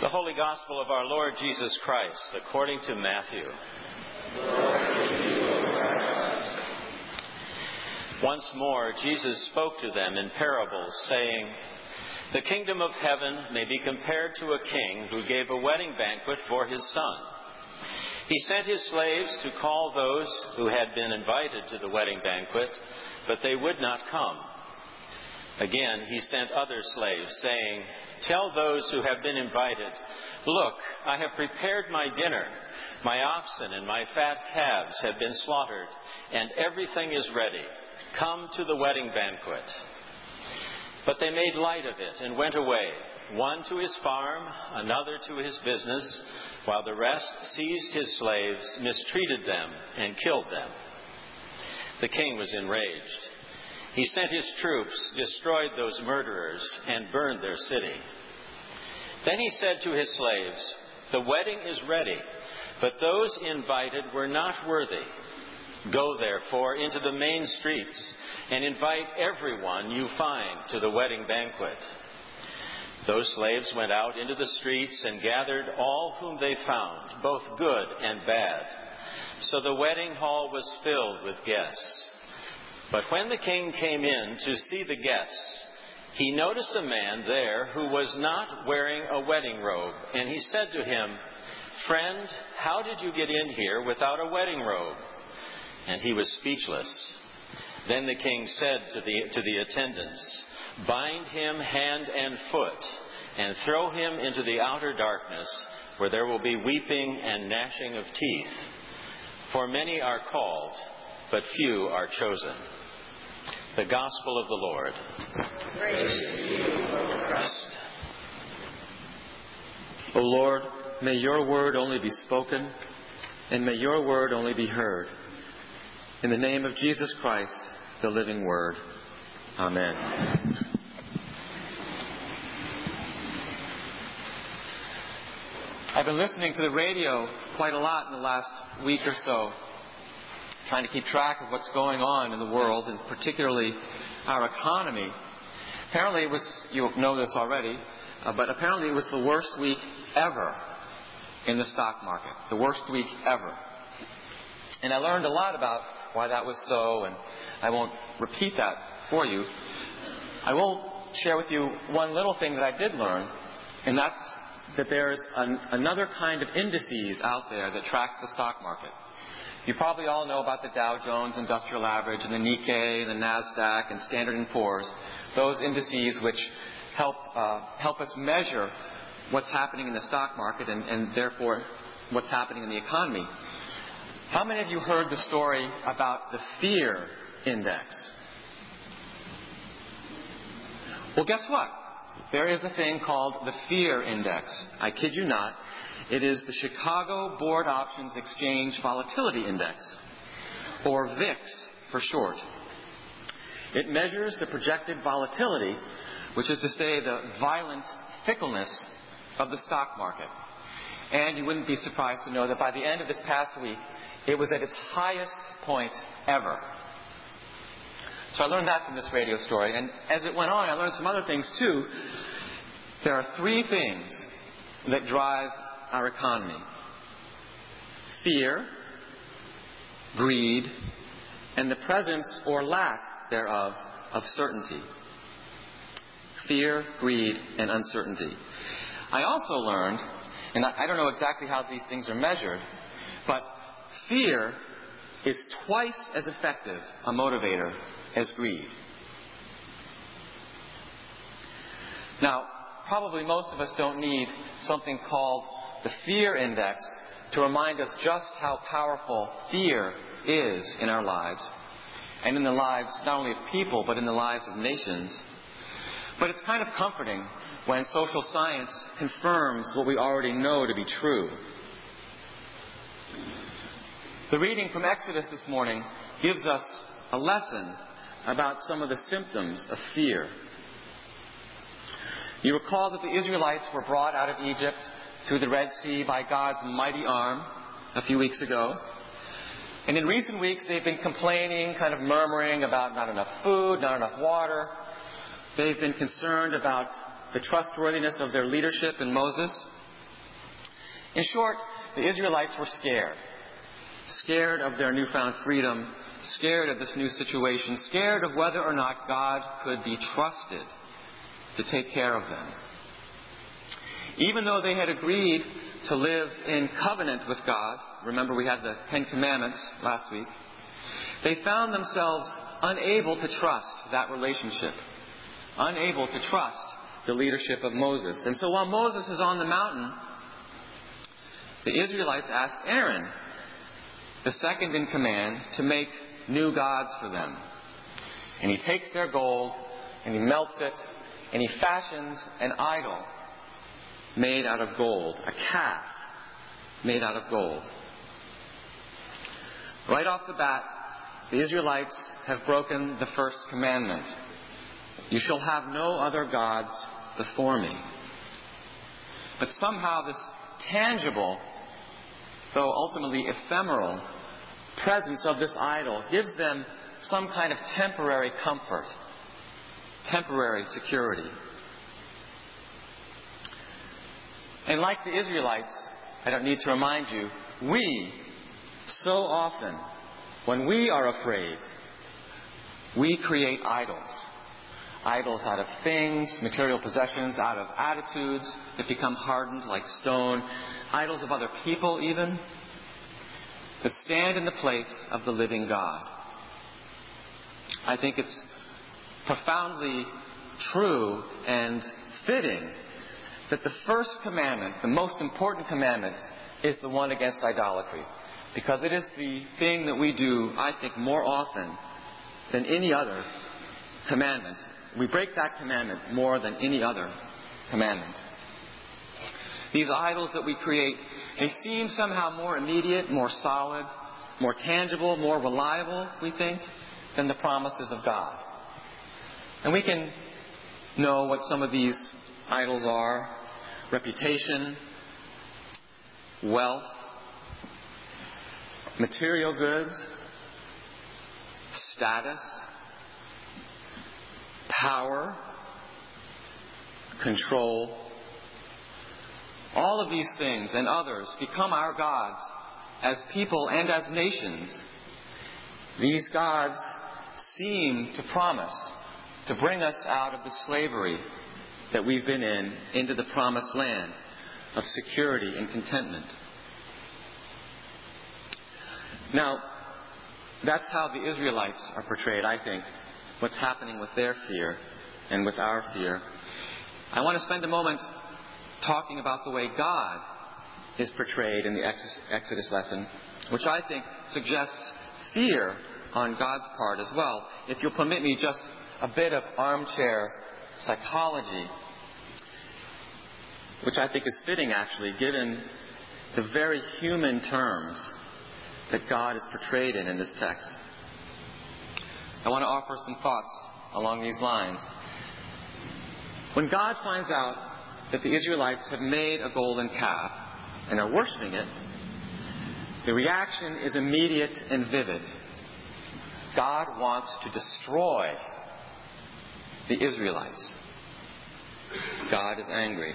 The Holy Gospel of our Lord Jesus Christ, according to Matthew. Once more, Jesus spoke to them in parables, saying, The kingdom of heaven may be compared to a king who gave a wedding banquet for his son. He sent his slaves to call those who had been invited to the wedding banquet, but they would not come. Again, he sent other slaves, saying, Tell those who have been invited, Look, I have prepared my dinner. My oxen and my fat calves have been slaughtered, and everything is ready. Come to the wedding banquet. But they made light of it and went away, one to his farm, another to his business, while the rest seized his slaves, mistreated them, and killed them. The king was enraged. He sent his troops, destroyed those murderers, and burned their city. Then he said to his slaves, The wedding is ready, but those invited were not worthy. Go therefore into the main streets and invite everyone you find to the wedding banquet. Those slaves went out into the streets and gathered all whom they found, both good and bad. So the wedding hall was filled with guests. But when the king came in to see the guests, he noticed a man there who was not wearing a wedding robe, and he said to him, Friend, how did you get in here without a wedding robe? And he was speechless. Then the king said to the, to the attendants, Bind him hand and foot, and throw him into the outer darkness, where there will be weeping and gnashing of teeth. For many are called, but few are chosen. The Gospel of the Lord. Praise you, Christ. O Lord, may your word only be spoken, and may your word only be heard. In the name of Jesus Christ, the living word. Amen. I've been listening to the radio quite a lot in the last week or so, trying to keep track of what's going on in the world, and particularly our economy. Apparently, it was, you know this already, uh, but apparently it was the worst week ever in the stock market. The worst week ever. And I learned a lot about why that was so, and I won't repeat that for you. I will share with you one little thing that I did learn, and that's that there's an, another kind of indices out there that tracks the stock market. You probably all know about the Dow Jones Industrial Average and the Nikkei, the Nasdaq, and Standard & Poor's. Those indices which help uh, help us measure what's happening in the stock market and, and therefore what's happening in the economy. How many of you heard the story about the fear index? Well, guess what? There is a thing called the fear index. I kid you not. It is the Chicago Board Options Exchange Volatility Index, or VIX for short. It measures the projected volatility, which is to say the violent fickleness of the stock market. And you wouldn't be surprised to know that by the end of this past week, it was at its highest point ever. So I learned that from this radio story. And as it went on, I learned some other things too. There are three things that drive our economy fear, greed, and the presence or lack thereof of certainty. Fear, greed, and uncertainty. I also learned, and I don't know exactly how these things are measured, but Fear is twice as effective a motivator as greed. Now, probably most of us don't need something called the fear index to remind us just how powerful fear is in our lives and in the lives not only of people but in the lives of nations. But it's kind of comforting when social science confirms what we already know to be true. The reading from Exodus this morning gives us a lesson about some of the symptoms of fear. You recall that the Israelites were brought out of Egypt through the Red Sea by God's mighty arm a few weeks ago. And in recent weeks, they've been complaining, kind of murmuring about not enough food, not enough water. They've been concerned about the trustworthiness of their leadership in Moses. In short, the Israelites were scared. Scared of their newfound freedom, scared of this new situation, scared of whether or not God could be trusted to take care of them. Even though they had agreed to live in covenant with God, remember we had the Ten Commandments last week, they found themselves unable to trust that relationship, unable to trust the leadership of Moses. And so while Moses is on the mountain, the Israelites asked Aaron, the second in command, to make new gods for them. And he takes their gold and he melts it and he fashions an idol made out of gold, a calf made out of gold. Right off the bat, the Israelites have broken the first commandment. You shall have no other gods before me. But somehow this tangible, though ultimately ephemeral, presence of this idol gives them some kind of temporary comfort, temporary security. And like the Israelites, I don't need to remind you, we, so often, when we are afraid, we create idols. Idols out of things, material possessions, out of attitudes that become hardened like stone, idols of other people, even, that stand in the place of the living God. I think it's profoundly true and fitting that the first commandment, the most important commandment, is the one against idolatry. Because it is the thing that we do, I think, more often than any other commandment. We break that commandment more than any other commandment. These idols that we create, they seem somehow more immediate, more solid, more tangible, more reliable, we think, than the promises of God. And we can know what some of these idols are reputation, wealth, material goods, status, power, control. All of these things and others become our gods as people and as nations. These gods seem to promise to bring us out of the slavery that we've been in into the promised land of security and contentment. Now, that's how the Israelites are portrayed, I think, what's happening with their fear and with our fear. I want to spend a moment talking about the way God is portrayed in the Exodus lesson, which I think suggests fear on God's part as well. If you'll permit me just a bit of armchair psychology, which I think is fitting actually, given the very human terms that God is portrayed in in this text. I want to offer some thoughts along these lines. When God finds out that the Israelites have made a golden calf and are worshiping it, the reaction is immediate and vivid. God wants to destroy the Israelites. God is angry.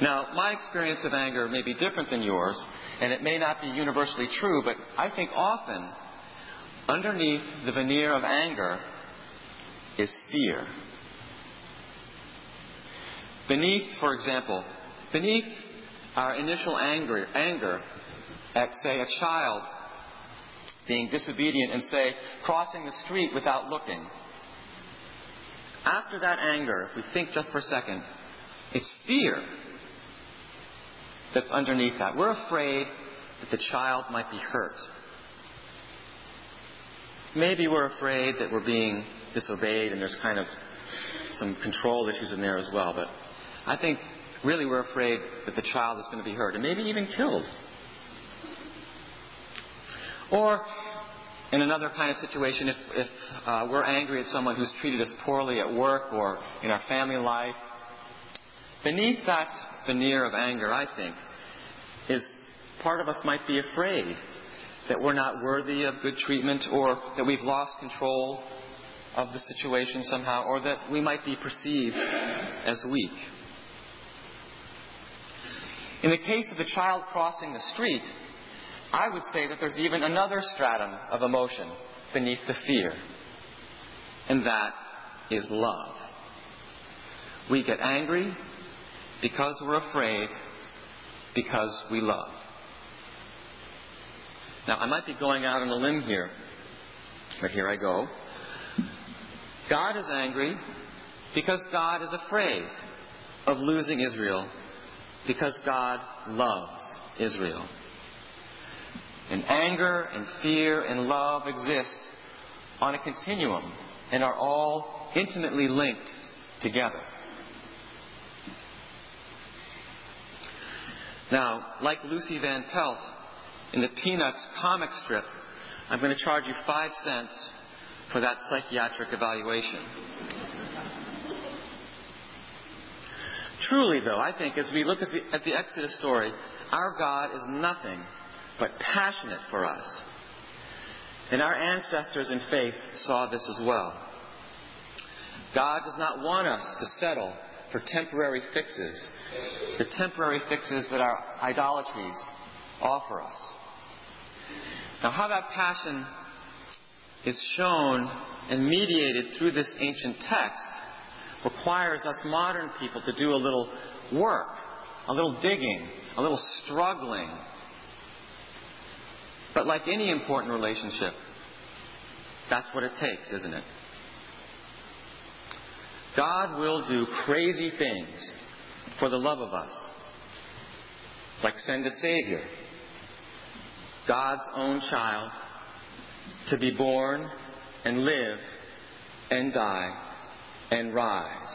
Now, my experience of anger may be different than yours, and it may not be universally true, but I think often underneath the veneer of anger is fear. Beneath, for example, beneath our initial anger, anger at, say, a child being disobedient and, say, crossing the street without looking, after that anger, if we think just for a second, it's fear that's underneath that. We're afraid that the child might be hurt. Maybe we're afraid that we're being disobeyed and there's kind of some control issues in there as well. But I think really we're afraid that the child is going to be hurt and maybe even killed. Or in another kind of situation, if, if uh, we're angry at someone who's treated us poorly at work or in our family life, beneath that veneer of anger, I think, is part of us might be afraid that we're not worthy of good treatment or that we've lost control of the situation somehow or that we might be perceived as weak. In the case of the child crossing the street, I would say that there's even another stratum of emotion beneath the fear, and that is love. We get angry because we're afraid, because we love. Now, I might be going out on a limb here, but here I go. God is angry because God is afraid of losing Israel because God loves Israel. And anger and fear and love exist on a continuum and are all intimately linked together. Now, like Lucy Van Pelt in the Peanuts comic strip, I'm going to charge you five cents for that psychiatric evaluation. Truly, though, I think as we look at the, at the Exodus story, our God is nothing but passionate for us. And our ancestors in faith saw this as well. God does not want us to settle for temporary fixes, the temporary fixes that our idolatries offer us. Now, how that passion is shown and mediated through this ancient text requires us modern people to do a little work, a little digging, a little struggling. But like any important relationship, that's what it takes, isn't it? God will do crazy things for the love of us, like send a Savior, God's own child, to be born and live and die and rise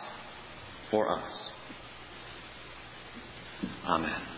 for us. Amen.